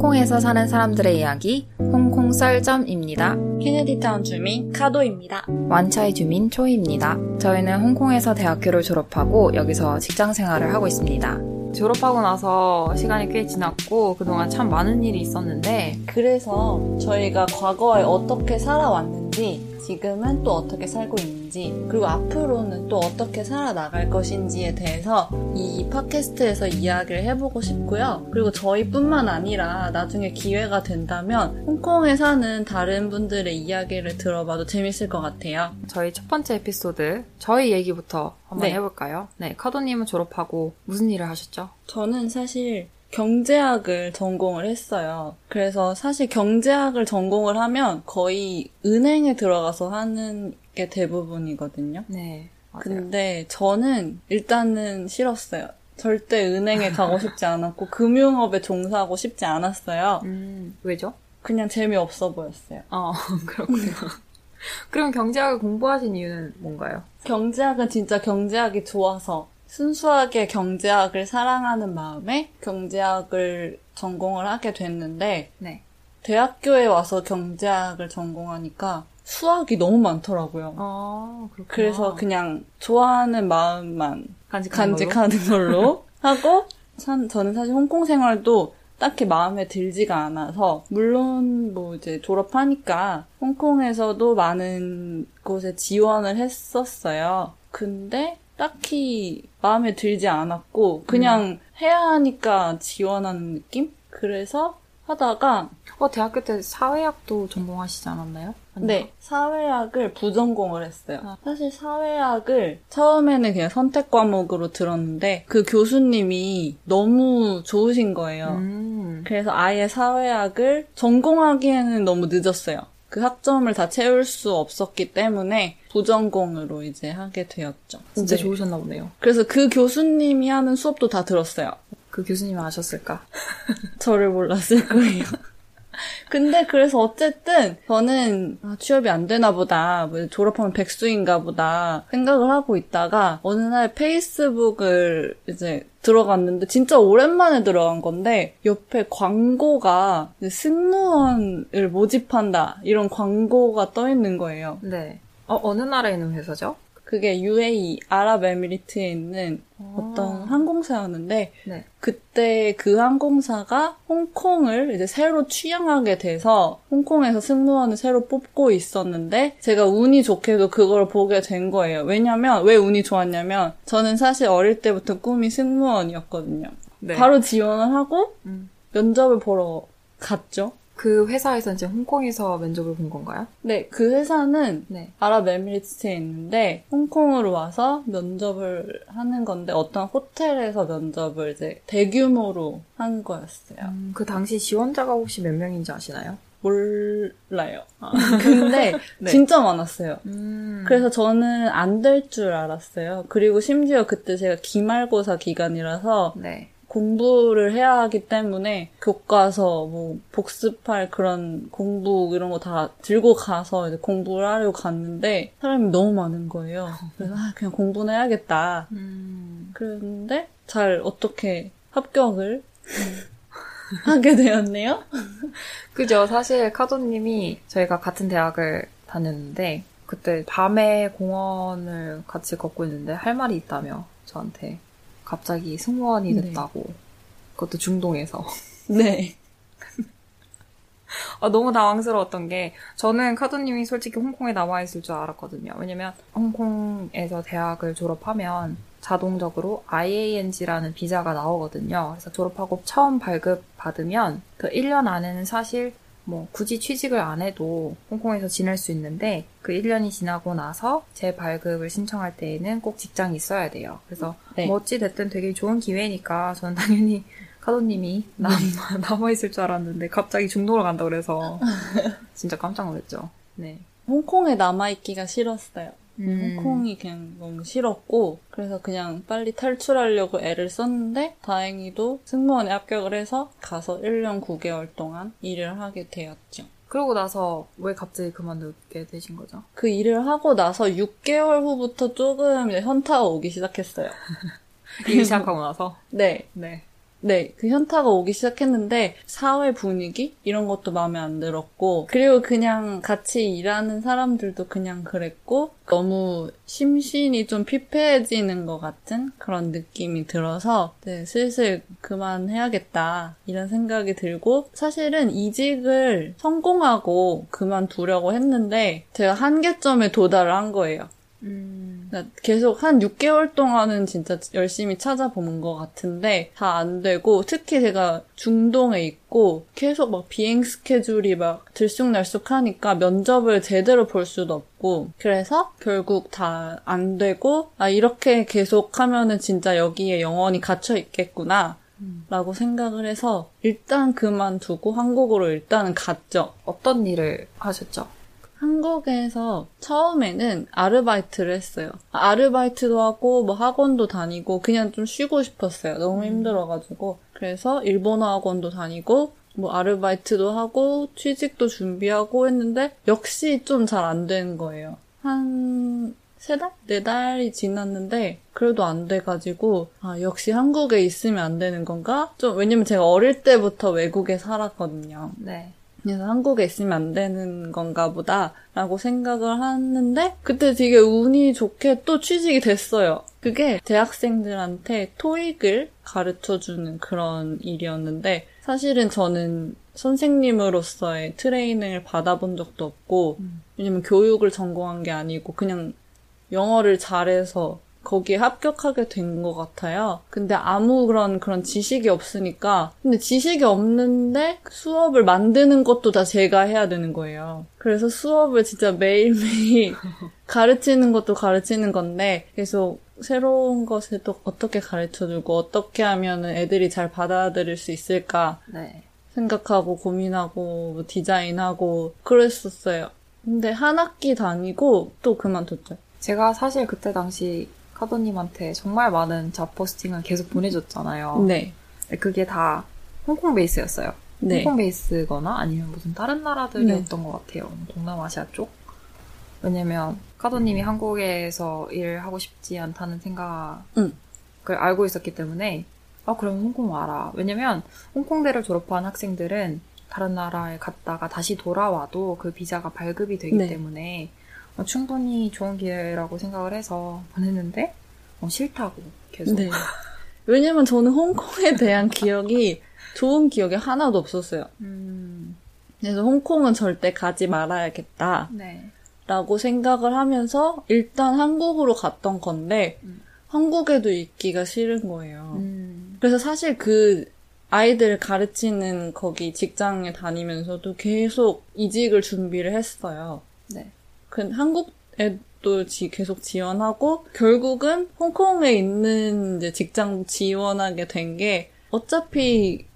홍콩에서 사는 사람들의 이야기, 홍콩 썰점입니다. 케네디타운 주민 카도입니다. 완차이 주민 초이입니다. 저희는 홍콩에서 대학교를 졸업하고 여기서 직장 생활을 하고 있습니다. 졸업하고 나서 시간이 꽤 지났고 그동안 참 많은 일이 있었는데 그래서 저희가 과거에 어떻게 살아왔는지 지금은 또 어떻게 살고 있는지 그리고 앞으로는 또 어떻게 살아나갈 것인지에 대해서 이 팟캐스트에서 이야기를 해보고 싶고요. 그리고 저희뿐만 아니라 나중에 기회가 된다면 홍콩에 사는 다른 분들의 이야기를 들어봐도 재밌을 것 같아요. 저희 첫 번째 에피소드 저희 얘기부터 한번 네. 해볼까요? 네, 카도님은 졸업하고 무슨 일을 하셨죠? 저는 사실 경제학을 전공을 했어요. 그래서 사실 경제학을 전공을 하면 거의 은행에 들어가서 하는 게 대부분이거든요. 네, 맞아요. 근데 저는 일단은 싫었어요. 절대 은행에 가고 싶지 않았고 금융업에 종사하고 싶지 않았어요. 음, 왜죠? 그냥 재미없어 보였어요. 어, 그렇군요. 그럼 경제학을 공부하신 이유는 뭔가요? 경제학은 진짜 경제학이 좋아서 순수하게 경제학을 사랑하는 마음에 경제학을 전공을 하게 됐는데 네. 대학교에 와서 경제학을 전공하니까 수학이 너무 많더라고요. 아, 그렇구나. 그래서 그냥 좋아하는 마음만 간직하는 걸로? 간직하는 걸로 하고 산- 저는 사실 홍콩 생활도 딱히 마음에 들지가 않아서 물론 뭐 이제 졸업하니까 홍콩에서도 많은 곳에 지원을 했었어요. 근데 딱히 마음에 들지 않았고 그냥 해야 하니까 지원하는 느낌? 그래서 하다가 어, 대학교 때 사회학도 전공하시지 않았나요? 아닌가? 네, 사회학을 부전공을 했어요. 아. 사실 사회학을 처음에는 그냥 선택 과목으로 들었는데 그 교수님이 너무 좋으신 거예요. 음. 그래서 아예 사회학을 전공하기에는 너무 늦었어요. 그 학점을 다 채울 수 없었기 때문에 부전공으로 이제 하게 되었죠. 진짜 네. 좋으셨나 보네요. 그래서 그 교수님이 하는 수업도 다 들었어요. 그 교수님이 아셨을까? 저를 몰랐을 거예요. 근데 그래서 어쨌든 저는 아, 취업이 안 되나 보다, 뭐 졸업하면 백수인가 보다 생각을 하고 있다가 어느 날 페이스북을 이제 들어갔는데 진짜 오랜만에 들어간 건데 옆에 광고가 승무원을 모집한다 이런 광고가 떠 있는 거예요. 네. 어, 어느 나라에 있는 회사죠? 그게 UAE 아랍에미리트에 있는 어떤 항공사였는데 네. 그때 그 항공사가 홍콩을 이제 새로 취향하게 돼서 홍콩에서 승무원을 새로 뽑고 있었는데 제가 운이 좋게도 그걸 보게 된 거예요. 왜냐면 왜 운이 좋았냐면 저는 사실 어릴 때부터 꿈이 승무원이었거든요. 네. 바로 지원을 하고 음. 면접을 보러 갔죠. 그 회사에서 이제 홍콩에서 면접을 본 건가요? 네, 그 회사는 네. 아랍에미리트스에 있는데 홍콩으로 와서 면접을 하는 건데 어떤 호텔에서 면접을 이제 대규모로 한 거였어요. 음, 그 당시 지원자가 혹시 몇 명인지 아시나요? 몰라요. 근데 네. 진짜 많았어요. 음. 그래서 저는 안 될 줄 알았어요. 그리고 심지어 그때 제가 기말고사 기간이라서 네. 공부를 해야 하기 때문에 교과서 뭐 복습할 그런 공부 이런 거 다 들고 가서 이제 공부를 하려고 갔는데 사람이 너무 많은 거예요. 그래서 아, 그냥 공부는 해야겠다. 음. 그랬는데 잘 어떻게 합격을 하게 되었네요. 그죠. 사실 카도님이 저희가 같은 대학을 다녔는데 그때 밤에 공원을 같이 걷고 있는데 할 말이 있다며 저한테 갑자기 승무원이 네. 됐다고. 그것도 중동에서. 네. 아, 너무 당황스러웠던 게 저는 카도님이 솔직히 홍콩에 남아 있을 줄 알았거든요. 왜냐면 홍콩에서 대학을 졸업하면 자동적으로 IANG라는 비자가 나오거든요. 그래서 졸업하고 처음 발급 받으면 그 1년 안에는 사실 뭐 굳이 취직을 안 해도 홍콩에서 지낼 수 있는데 그 1년이 지나고 나서 재발급을 신청할 때에는 꼭 직장이 있어야 돼요. 그래서 네. 뭐 어찌 됐든 되게 좋은 기회니까 저는 당연히 카도님이 남, 남아있을 줄 알았는데 갑자기 중동으로 간다 그래서 진짜 깜짝 놀랐죠. 네. 홍콩에 남아있기가 싫었어요. 음. 홍콩이 그냥 너무 싫었고 그래서 그냥 빨리 탈출하려고 애를 썼는데 다행히도 승무원에 합격을 해서 가서 1년 9개월 동안 일을 하게 되었죠. 그러고 나서 왜 갑자기 그만두게 되신 거죠? 그 일을 하고 나서 6개월 후부터 조금 현타가 오기 시작했어요. 일 시작하고 나서? 네. 네. 네, 그 현타가 오기 시작했는데 사회 분위기 이런 것도 마음에 안 들었고 그리고 그냥 같이 일하는 사람들도 그냥 그랬고 너무 심신이 좀 피폐해지는 것 같은 그런 느낌이 들어서 네, 슬슬 그만해야겠다 이런 생각이 들고 사실은 이직을 성공하고 그만두려고 했는데 제가 한계점에 도달을 한 거예요. 음. 계속 한 6개월 동안은 진짜 열심히 찾아보는 것 같은데 다 안 되고 특히 제가 중동에 있고 계속 막 비행 스케줄이 막 들쑥날쑥하니까 면접을 제대로 볼 수도 없고 그래서 결국 다 안 되고 아 이렇게 계속 하면은 진짜 여기에 영원히 갇혀 있겠구나 라고 생각을 해서 일단 그만두고 한국으로 일단은 갔죠. 어떤 일을 하셨죠? 한국에서 처음에는 아르바이트를 했어요. 아르바이트도 하고 뭐 학원도 다니고 그냥 좀 쉬고 싶었어요. 너무 힘들어가지고. 그래서 일본어 학원도 다니고 뭐 아르바이트도 하고 취직도 준비하고 했는데 역시 좀 잘 안 되는 거예요. 한 세 달? 네 달이 지났는데 그래도 안 돼가지고 아 역시 한국에 있으면 안 되는 건가? 좀 왜냐면 제가 어릴 때부터 외국에 살았거든요. 네. 그래서 한국에 있으면 안 되는 건가 보다라고 생각을 하는데 그때 되게 운이 좋게 또 취직이 됐어요. 그게 대학생들한테 토익을 가르쳐 주는 그런 일이었는데 사실은 저는 선생님으로서의 트레이닝을 받아본 적도 없고 왜냐면 교육을 전공한 게 아니고 그냥 영어를 잘해서 거기에 합격하게 된 것 같아요. 근데 아무 그런 그런 지식이 없으니까 근데 지식이 없는데 수업을 만드는 것도 다 제가 해야 되는 거예요. 그래서 수업을 진짜 매일매일 가르치는 것도 가르치는 건데 계속 새로운 것을 또 어떻게 가르쳐주고 어떻게 하면 애들이 잘 받아들일 수 있을까 네. 생각하고 고민하고 뭐 디자인하고 그랬었어요. 근데 한 학기 다니고 또 그만뒀죠. 제가 사실 그때 당시 카도님한테 정말 많은 잡 포스팅을 계속 보내줬잖아요. 네. 그게 다 홍콩 베이스였어요. 네. 홍콩 베이스거나 아니면 무슨 다른 나라들이었던 것 같아요. 동남아시아 쪽. 왜냐면 카도님이 한국에서 일하고 싶지 않다는 생각을 응. 알고 있었기 때문에 아 그럼 홍콩 와라. 왜냐면 홍콩대를 졸업한 학생들은 다른 나라에 갔다가 다시 돌아와도 그 비자가 발급이 되기 네. 때문에 어, 충분히 좋은 기회라고 생각을 해서 보냈는데 어, 싫다고 계속. 네. 왜냐면 저는 홍콩에 대한 기억이 좋은 기억이 하나도 없었어요. 음, 그래서 홍콩은 절대 가지 말아야겠다. 네. 라고 생각을 하면서 일단 한국으로 갔던 건데 음. 한국에도 있기가 싫은 거예요. 음, 그래서 사실 그 아이들 가르치는 거기 직장에 다니면서도 계속 이직을 준비를 했어요. 네. 그 한국에도 지, 계속 지원하고 결국은 홍콩에 있는 이제 직장 지원하게 된 게 어차피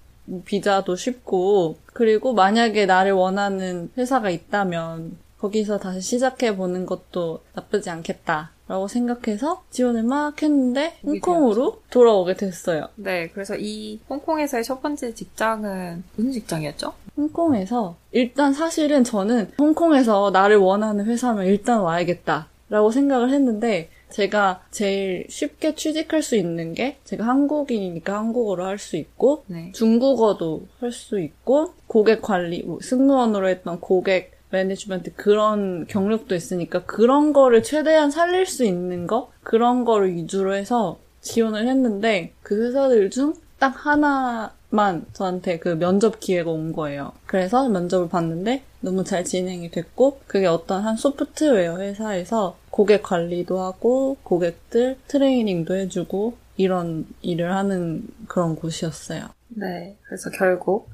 비자도 쉽고 그리고 만약에 나를 원하는 회사가 있다면 거기서 다시 시작해 보는 것도 나쁘지 않겠다 라고 생각해서 지원을 막 했는데 홍콩으로 돌아오게 됐어요. 네, 그래서 이 홍콩에서의 첫 번째 직장은 무슨 직장이었죠? 홍콩에서 일단 사실은 저는 홍콩에서 나를 원하는 회사면 일단 와야겠다라고 생각을 했는데 제가 제일 쉽게 취직할 수 있는 게 제가 한국인이니까 한국어로 할 수 있고 네. 중국어도 할 수 있고 고객 관리 뭐 승무원으로 했던 고객 매니지먼트 그런 경력도 있으니까 그런 거를 최대한 살릴 수 있는 거 그런 거를 위주로 해서 지원을 했는데 그 회사들 중 딱 하나 만 저한테 그 면접 기회가 온 거예요. 그래서 면접을 봤는데 너무 잘 진행이 됐고 그게 어떤 한 소프트웨어 회사에서 고객 관리도 하고 고객들 트레이닝도 해주고 이런 일을 하는 그런 곳이었어요. 네, 그래서 결국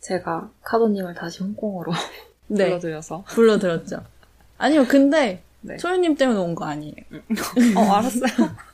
제가 카도님을 다시 홍콩으로 네, 불러드려서. 불러들었죠. 아니요, 근데 네. 초연님 때문에 온 거 아니에요. 어, 알았어요.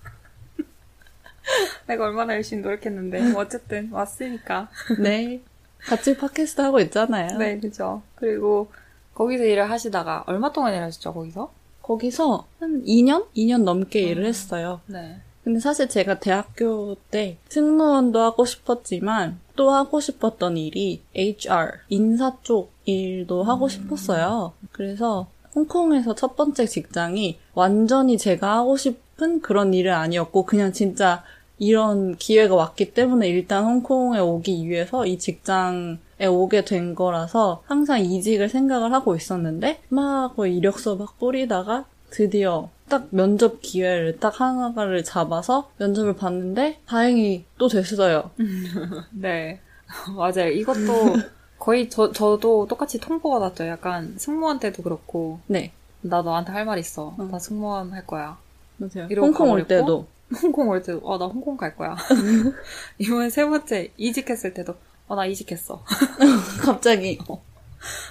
내가 얼마나 열심히 노력했는데. 뭐 어쨌든 왔으니까. 네. 같이 팟캐스트 하고 있잖아요. 네, 그죠. 그리고 거기서 일을 하시다가 얼마 동안 일하셨죠, 거기서? 거기서 한 2년? 2년 넘게 일을 했어요. 네. 근데 사실 제가 대학교 때 승무원도 하고 싶었지만 또 하고 싶었던 일이 HR, 인사 쪽 일도 하고 싶었어요. 그래서 홍콩에서 첫 번째 직장이 완전히 제가 하고 싶은 그런 일은 아니었고 그냥 진짜 이런 기회가 왔기 때문에 일단 홍콩에 오기 위해서 이 직장에 오게 된 거라서 항상 이직을 생각을 하고 있었는데 막뭐 이력서 막 뿌리다가 드디어 딱 면접 기회를 딱 하나를 잡아서 면접을 봤는데 다행히 또 됐어요. 네. 맞아요. 이것도 거의 저, 저도 똑같이 통보 받았죠. 약간 승무원 때도 그렇고. 네. 나 너한테 할 말 있어. 어. 나 승무원 할 거야. 맞아요. 홍콩 올? 때도 홍콩 올 때도, 어, 나 홍콩 갈 거야. 이번에 세 번째 이직했을 때도, 어, 나 이직했어. 갑자기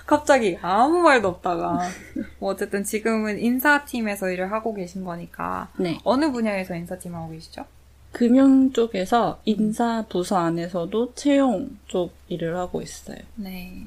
갑자기 아무 말도 없다가. 뭐 어쨌든 지금은 인사팀에서 일을 하고 계신 거니까. 네. 어느 분야에서 인사팀 하고 계시죠? 금융 쪽에서 인사 부서 안에서도 채용 쪽 일을 하고 있어요. 네.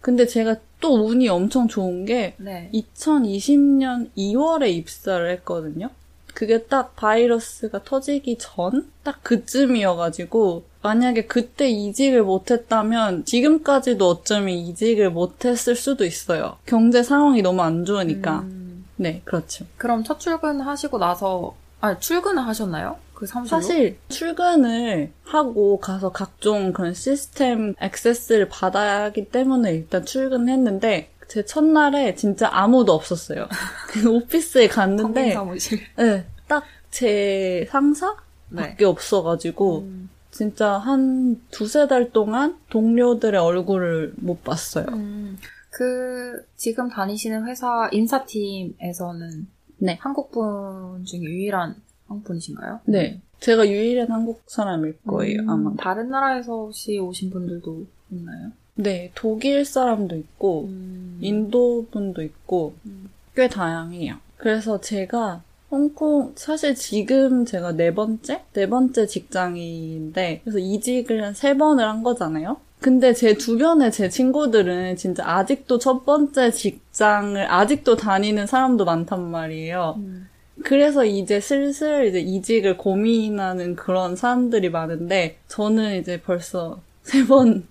근데 제가 또 운이 엄청 좋은 게 네. 2020년 2월에 입사를 했거든요. 그게 딱 바이러스가 터지기 전? 딱 그쯤이어가지고, 만약에 그때 이직을 못했다면, 지금까지도 어쩌면 이직을 못했을 수도 있어요. 경제 상황이 너무 안 좋으니까. 음, 네, 그렇죠. 그럼 첫 출근하시고 나서, 아, 출근을 하셨나요? 그 사무실로? 사실, 출근을 하고 가서 각종 그런 시스템 액세스를 받아야 하기 때문에 일단 출근했는데, 제 첫날에 진짜 아무도 없었어요. 그 오피스에 갔는데, 사무실. 네, 딱 제 상사? 네. 밖에 없어가지고 음. 진짜 한 두세 달 동안 동료들의 얼굴을 못 봤어요. 음, 그 지금 다니시는 회사 인사팀에서는 네. 한국 분 중에 유일한 한국 분이신가요? 네. 제가 유일한 한국 사람일 거예요, 음, 아마. 다른 나라에서 혹시 오신 분들도 있나요? 네, 독일 사람도 있고, 음, 인도 분도 있고, 음. 꽤 다양해요. 그래서 제가 홍콩, 사실 지금 제가 네 번째? 네 번째 직장인데, 그래서 이직을 한 세 번을 한 거잖아요? 근데 제 주변에 제 친구들은 진짜 아직도 첫 번째 직장을 아직도 다니는 사람도 많단 말이에요. 음. 그래서 이제 슬슬 이제 이직을 고민하는 그런 사람들이 많은데, 저는 이제 벌써 세 번,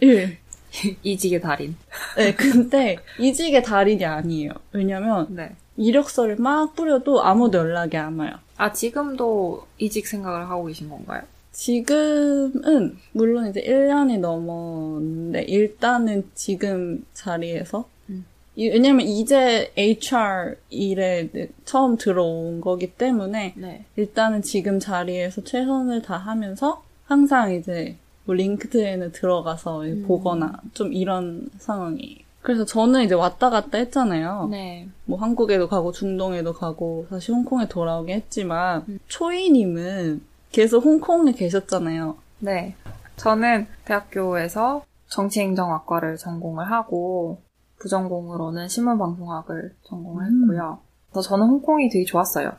일. 이직의 달인. 네, 근데 이직의 달인이 아니에요. 왜냐면 네. 이력서를 막 뿌려도 아무도 연락이 안 와요. 아 지금도 이직 생각을 하고 계신 건가요? 지금은 물론 이제 1년이 넘었는데 일단은 지금 자리에서 음. 이- 왜냐면 이제 HR 일에 처음 들어온 거기 때문에 네. 일단은 지금 자리에서 최선을 다하면서 항상 이제 뭐 링크드인에 들어가서 음. 보거나 좀 이런 상황이에요. 그래서 저는 이제 왔다 갔다 했잖아요. 네. 뭐 한국에도 가고 중동에도 가고 다시 홍콩에 돌아오긴 했지만 음. 초이님은 계속 홍콩에 계셨잖아요. 네. 저는 대학교에서 정치행정학과를 전공을 하고 부전공으로는 신문방송학을 전공을 음. 했고요. 그래서 저는 홍콩이 되게 좋았어요.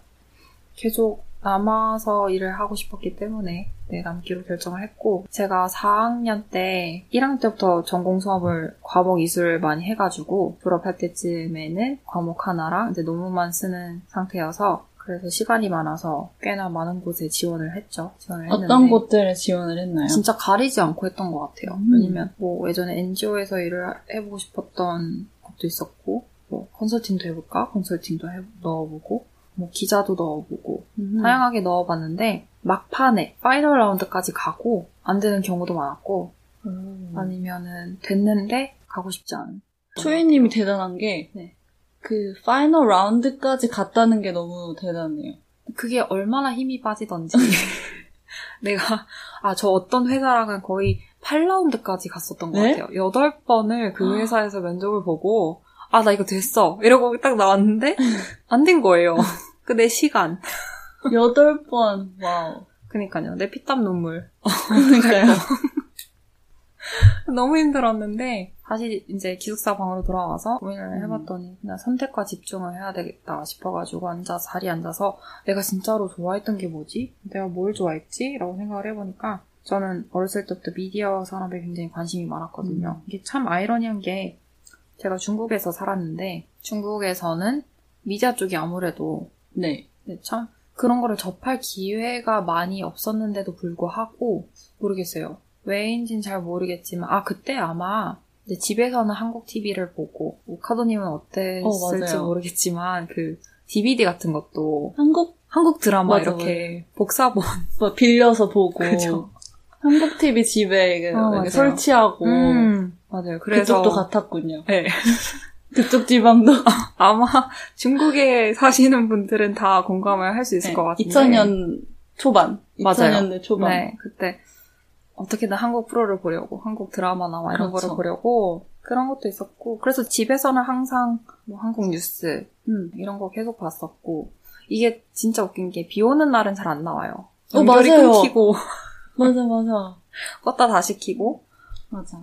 계속 남아서 일을 하고 싶었기 때문에 네, 남기로 결정을 했고 제가 4학년 때 1학년 때부터 전공 수업을 과목 이수를 많이 해가지고 졸업할 때쯤에는 과목 하나랑 이제 논문만 쓰는 상태여서 그래서 시간이 많아서 꽤나 많은 곳에 지원을 했죠. 지원을 했는데 어떤 곳들에 지원을 했나요? 진짜 가리지 않고 했던 것 같아요. 음. 왜냐면 뭐 예전에 NGO에서 일을 해보고 싶었던 것도 있었고 뭐 컨설팅도 해볼까? 컨설팅도 해- 넣어보고 뭐 기자도 넣어보고 음. 다양하게 넣어봤는데 막판에 final round까지 가고 안 되는 경우도 많았고 음. 아니면은 됐는데 가고 싶지 않은 초이님이 대단한 게 네. 그 final round까지 갔다는 게 너무 대단해요. 그게 얼마나 힘이 빠지던지 내가 아 저 어떤 회사랑은 거의 8라운드까지 갔었던 것 네? 같아요. 8번을 그 회사에서 면접을 보고 아 나 이거 됐어 이러고 딱 나왔는데 안 된 거예요. 그 내 시간. 여덟 번, wow. 그니까요. 내 피땀 눈물. 그러니까요. 너무 힘들었는데 다시 이제 기숙사 방으로 돌아와서 고민을 음. 해봤더니 그냥 선택과 집중을 해야 되겠다 싶어가지고 앉아 자리에 앉아서 내가 진짜로 좋아했던 게 뭐지? 내가 뭘 좋아했지? 라고 생각을 해보니까 저는 어렸을 때부터 미디어 산업에 굉장히 관심이 많았거든요. 음. 이게 참 아이러니한 게 제가 중국에서 살았는데 중국에서는 미디어 쪽이 아무래도 네. 네, 참 그런 거를 접할 기회가 많이 없었는데도 불구하고 모르겠어요. 왜인지는 잘 모르겠지만 아 그때 아마 집에서는 한국 TV를 보고 뭐 카도님은 어땠을지 어. 모르겠지만 그 DVD 같은 것도 한국 한국 드라마 맞아, 이렇게 복사본. 뭐 빌려서 보고 그죠. 한국 TV 집에 어. 설치하고 음, 맞아요. 그래서 그쪽도 같았군요. 네. 그쪽 지방도 아마 중국에 사시는 분들은 다 공감을 할 수 있을 것 같은데. 2000년 초반, 맞아요. 2000년대 초반. 네, 그때 어떻게든 한국 프로를 보려고, 한국 드라마나 막 이런 그렇죠. 거를 보려고 그런 것도 있었고, 그래서 집에서는 항상 뭐 한국 뉴스 음. 이런 거 계속 봤었고, 이게 진짜 웃긴 게 비 오는 날은 잘 안 나와요. 어, 연결이 맞아요. 끊기고 맞아, 맞아. 껐다 다시 키고 맞아.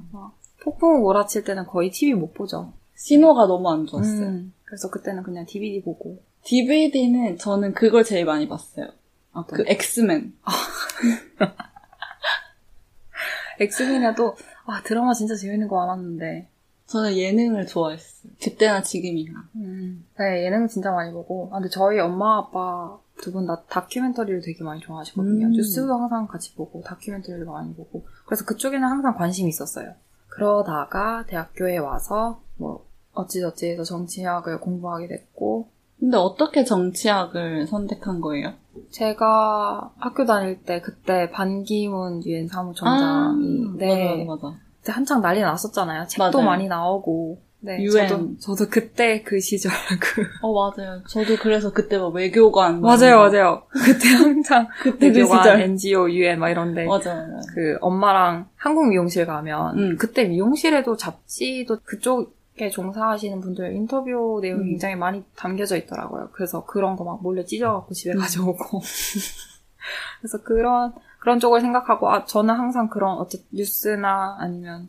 폭풍 몰아칠 때는 거의 TV 못 보죠. 신호가 너무 안 좋았어요. 음, 그래서 그때는 그냥 DVD 보고. DVD는 저는 그걸 제일 많이 봤어요. 아, 그 엑스맨. 엑스맨이라도 아 드라마 진짜 재밌는 거 많았는데. 저는 예능을 좋아했어요. 그때나 지금이나. 음, 네 예능 진짜 많이 보고. 아, 근데 저희 엄마 아빠 두 분 다 다큐멘터리를 되게 많이 좋아하시거든요. 음. 뉴스도 항상 같이 보고 다큐멘터리를 많이 보고. 그래서 그쪽에는 항상 관심이 있었어요. 그러다가 대학교에 와서 뭐 어찌저찌 해서 정치학을 공부하게 됐고 근데 어떻게 정치학을 선택한 거예요? 제가 학교 다닐 때 그때 반기문 유엔 사무총장이 아, 네 맞아, 맞아. 그때 한창 난리 났었잖아요. 책도 맞아요. 많이 나오고. 네, UN. 저도, 저도 그때 그 시절 그 어, 맞아요. 저도 그래서 그때 막 외교관. 맞아요, 맞아요. 그때 항상 그때 그 외교관, 시절. NGO, UN 막 이런데 맞아요. 그 엄마랑 한국 미용실 가면 음. 그때 미용실에도 잡지도 그쪽에 종사하시는 분들 인터뷰 내용이 음. 굉장히 많이 담겨져 있더라고요. 그래서 그런 거 막 몰래 찢어갖고 집에 음. 가져오고 그래서 그런 그런 쪽을 생각하고 아 저는 항상 그런 어쨌든 뉴스나 아니면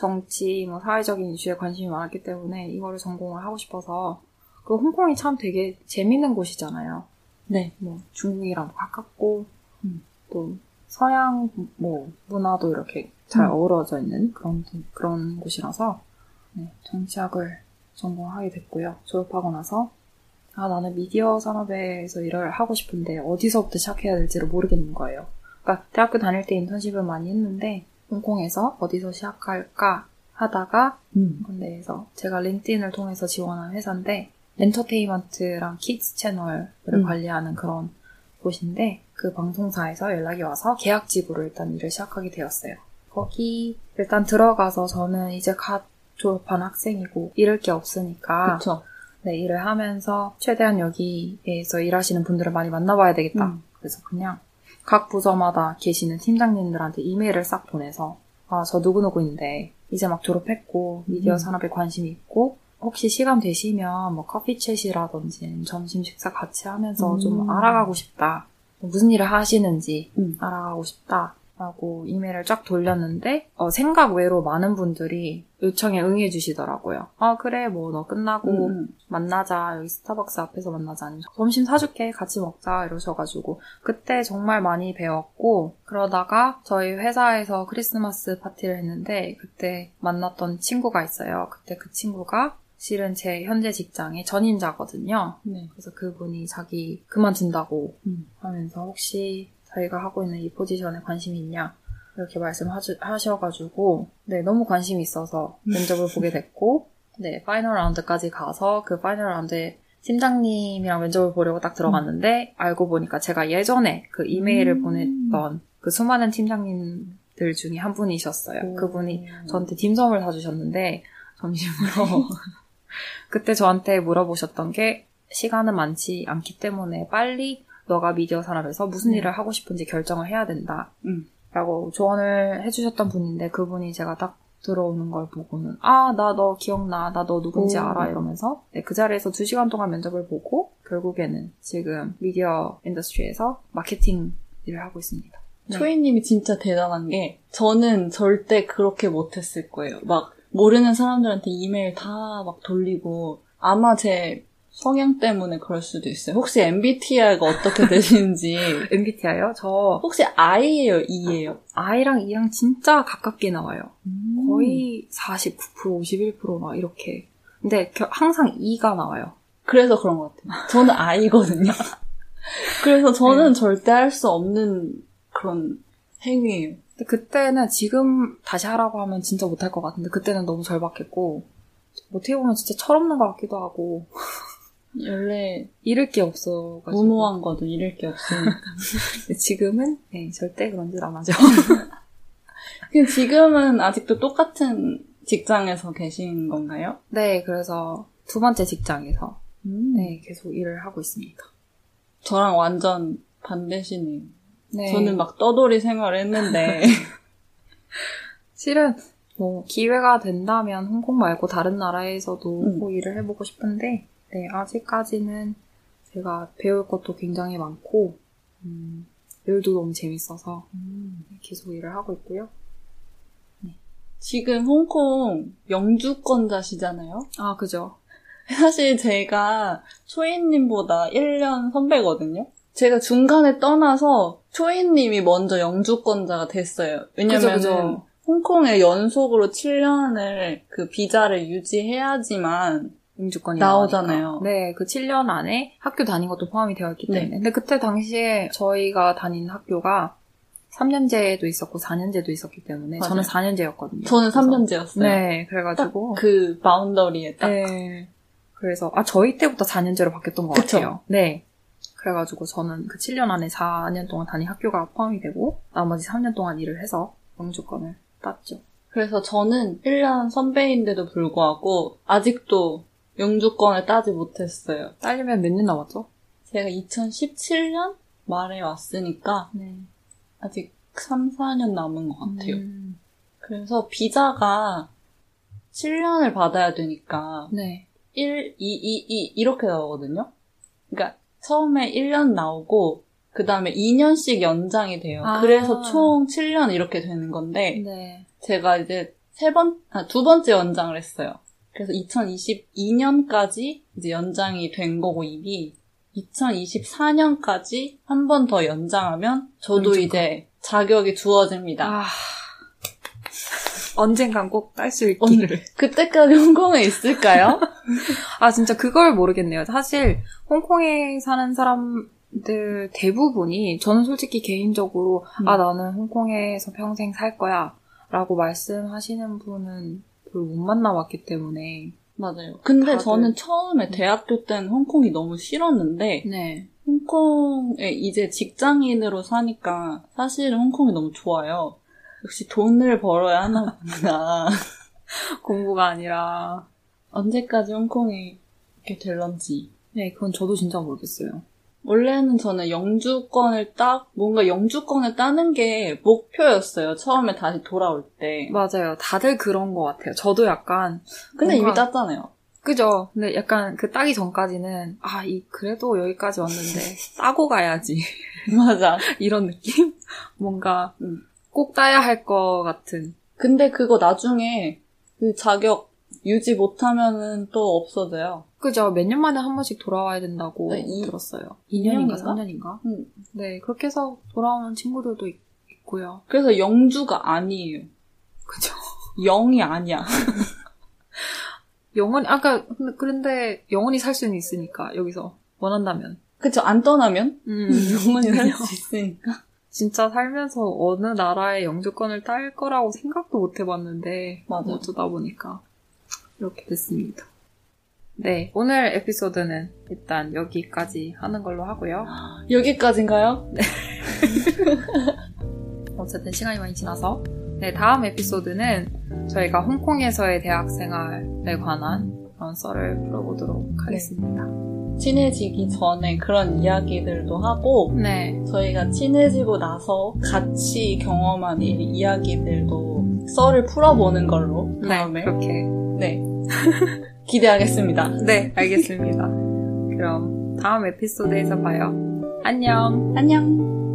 정치, 뭐 사회적인 이슈에 관심이 많았기 때문에 이거를 전공을 하고 싶어서 그 홍콩이 참 되게 재밌는 곳이잖아요. 네. 뭐 중국이랑 가깝고 음. 또 서양 뭐 문화도 이렇게 잘 음. 어우러져 있는 그런 그런 곳이라서 네, 정치학을 전공하게 됐고요. 졸업하고 나서 아 나는 미디어 산업에서 일을 하고 싶은데 어디서부터 시작해야 될지를 모르겠는 거예요. 그러니까 대학교 다닐 때 인턴십을 많이 했는데 홍콩에서 어디서 시작할까 하다가 음. 건대에서 제가 링크드인을 통해서 지원한 회사인데 엔터테인먼트랑 kids 채널을 음. 관리하는 그런 곳인데 그 방송사에서 연락이 와서 계약직으로 일단 일을 시작하게 되었어요. 거기 일단 들어가서 저는 이제 갓 졸업한 학생이고 잃을 게 없으니까 그쵸. 네, 일을 하면서 최대한 여기에서 일하시는 분들을 많이 만나봐야 되겠다. 음. 그래서 그냥 각 부서마다 계시는 팀장님들한테 이메일을 싹 보내서 아, 저 누구누구인데 이제 막 졸업했고 미디어 음. 산업에 관심이 있고 혹시 시간 되시면 뭐 coffee chat이라든지 점심 식사 같이 하면서 좀 음. 알아가고 싶다. 무슨 일을 하시는지 음. 알아가고 싶다. 라고 이메일을 쫙 돌렸는데 어, 생각 외로 많은 분들이 요청에 응해 주시더라고요. 아 그래 뭐 너 끝나고 음, 음. 만나자 여기 스타벅스 앞에서 만나자 아니면 점심 사줄게 같이 먹자 이러셔가지고 그때 정말 많이 배웠고 그러다가 저희 회사에서 크리스마스 파티를 했는데 그때 만났던 친구가 있어요. 그때 그 친구가 실은 제 현재 직장의 전임자거든요. 네. 그래서 그분이 자기 그만둔다고 음. 하면서 혹시 자기가 하고 있는 이 포지션에 관심이 있냐 이렇게 말씀하셔가지고 네 너무 관심이 있어서 면접을 보게 됐고 네 final round까지 가서 그 final round에 팀장님이랑 면접을 보려고 딱 들어갔는데 알고 보니까 제가 예전에 그 이메일을 음. 보냈던 그 수많은 팀장님들 중에 한 분이셨어요. 오. 그분이 저한테 딤섬을 사주셨는데 점심으로 그때 저한테 물어보셨던 게 시간은 많지 않기 때문에 빨리 너가 미디어 산업에서 무슨 음. 일을 하고 싶은지 결정을 해야 된다. 음. 라고 조언을 해주셨던 분인데 그분이 제가 딱 들어오는 걸 보고는 아, 나 너 기억나. 나 너 누군지 오. 알아. 이러면서 네, 그 자리에서 두 시간 동안 면접을 보고 결국에는 지금 미디어 industry에서 마케팅 일을 하고 있습니다. 네. 초이님이 진짜 대단한 게 저는 절대 그렇게 못했을 거예요. 막 모르는 사람들한테 이메일 다 막 돌리고 아마 제 성향 때문에 그럴 수도 있어요. 혹시 MBTI가 어떻게 되시는지 MBTI요? 저 혹시 I예요, E예요? I랑 E랑 진짜 가깝게 나와요. 음. 거의 49%, 51%막 이렇게. 근데 겨- 항상 E가 나와요. 그래서 그런 것 같아요. 저는 I거든요. 그래서 저는 네. 절대 할 수 없는 그런 행위예요. 근데 그때는 지금 다시 하라고 하면 진짜 못할 것 같은데 그때는 너무 절박했고 어떻게 보면 진짜 철없는 것 같기도 하고 원래 잃을 게 없어가지고. 무모한 거도 잃을 게 없으니까. 지금은 네, 절대 그런 짓안 하죠. 지금은 아직도 똑같은 직장에서 계신 건가요? 네, 그래서 두 번째 직장에서 음. 네, 계속 일을 하고 있습니다. 저랑 완전 반대시네요. 네. 저는 막 떠돌이 생활을 했는데 실은 뭐 기회가 된다면 홍콩 말고 다른 나라에서도 음. 뭐 일을 해보고 싶은데 네, 아직까지는 제가 배울 것도 굉장히 많고 음, 일도 너무 재밌어서 계속 일을 하고 있고요. 지금 홍콩 영주권자시잖아요. 아, 그죠. 사실 제가 초이님보다 1년 선배거든요. 제가 중간에 떠나서 초이님이 먼저 영주권자가 됐어요. 왜냐면 그죠, 그죠. 홍콩에 연속으로 7년을 그 비자를 유지해야지만 영주권이 나오잖아요. 나오니까. 네, 그 7년 안에 학교 다닌 것도 포함이 되어 있기 네. 때문에. 근데 그때 당시에 저희가 다닌 학교가 3년제도 있었고 4년제도 있었기 때문에 맞아요. 저는 4년제였거든요. 저는 3년제였어요. 네, 그래가지고 그 바운더리에 딱. 네. 그래서, 아, 저희 때부터 4년제로 바뀌었던 것 그쵸. 같아요. 네. 그래가지고 저는 그 7년 안에 4년 동안 다닌 학교가 포함이 되고, 나머지 3년 동안 일을 해서 영주권을 땄죠. 그래서 저는 1년 선배인데도 불구하고 아직도 영주권을 따지 못했어요. 딸리면 몇 년 남았죠? 제가 2017년 말에 왔으니까 네. 아직 3, 4년 남은 것 같아요. 음, 그래서 비자가 7년을 받아야 되니까 네. 1, 2, 2, 2 이렇게 나오거든요. 그러니까 처음에 1년 나오고 그 다음에 2년씩 연장이 돼요. 아. 그래서 총 7년 이렇게 되는 건데 네. 제가 이제 세 번, 아, 두 번째 연장을 했어요. 그래서 2022년까지 이제 연장이 된 거고 이미 2024년까지 한 번 더 연장하면 저도 영주권. 이제 자격이 주어집니다. 아. 언젠간 꼭 딸 수 있기를. 그때까지 홍콩에 있을까요? 아, 진짜 그걸 모르겠네요. 사실, 홍콩에 사는 사람들 대부분이, 저는 솔직히 개인적으로, 음. 아, 나는 홍콩에서 평생 살 거야. 라고 말씀하시는 분은 별로 못 만나봤기 때문에. 맞아요. 근데 다들- 저는 처음에 대학교 때는 홍콩이 너무 싫었는데 네. 홍콩에 이제 직장인으로 사니까 사실은 홍콩이 너무 좋아요. 역시 돈을 벌어야 하나구나. 공부가 아니라. 언제까지 홍콩에 이렇게 될런지. 네, 그건 저도 진짜 모르겠어요. 원래는 저는 영주권을 딱, 뭔가 영주권을 따는 게 목표였어요. 처음에 다시 돌아올 때. 맞아요. 다들 그런 것 같아요. 저도 약간, 근데 이미 땄잖아요. 그죠? 근데 약간 그 따기 전까지는, 아, 이, 그래도 여기까지 왔는데, 따고 가야지. 맞아. 이런 느낌? 뭔가 음. 꼭 따야 할 것 같은. 근데 그거 나중에 그 자격 유지 못하면은 또 없어져요. 그죠? 몇 년 만에 한 번씩 돌아와야 된다고 네, 이- 들었어요. 2년인가? 2년인가 3년인가? 음. 네, 그렇게 해서 돌아오는 친구들도 있, 고요 그래서 영주가 아니에요. 그죠? 영이 아니야. 영원히, 아까, 근데, 그런데 영원히 살 수는 있으니까, 여기서. 원한다면. 그쵸, 안 떠나면? 음, 영원히 살 수 있으니까. 진짜 살면서 어느 나라의 영주권을 딸 거라고 생각도 못 해봤는데, 맞아. 어쩌다 보니까 이렇게 됐습니다. 네, 오늘 에피소드는 일단 여기까지 하는 걸로 하고요. 여기까지인가요? 어쨌든 시간이 많이 지나서 네, 다음 에피소드는 저희가 홍콩에서의 대학 생활에 관한 그런 썰을 풀어보도록 하겠습니다. 친해지기 전에 그런 이야기들도 하고, 네, 저희가 친해지고 나서 같이 경험한 이 이야기들도 썰을 풀어보는 걸로 네, 다음에 그렇게. 네 기대하겠습니다. 네, 알겠습니다. 그럼 다음 에피소드에서 봐요. 안녕! 안녕.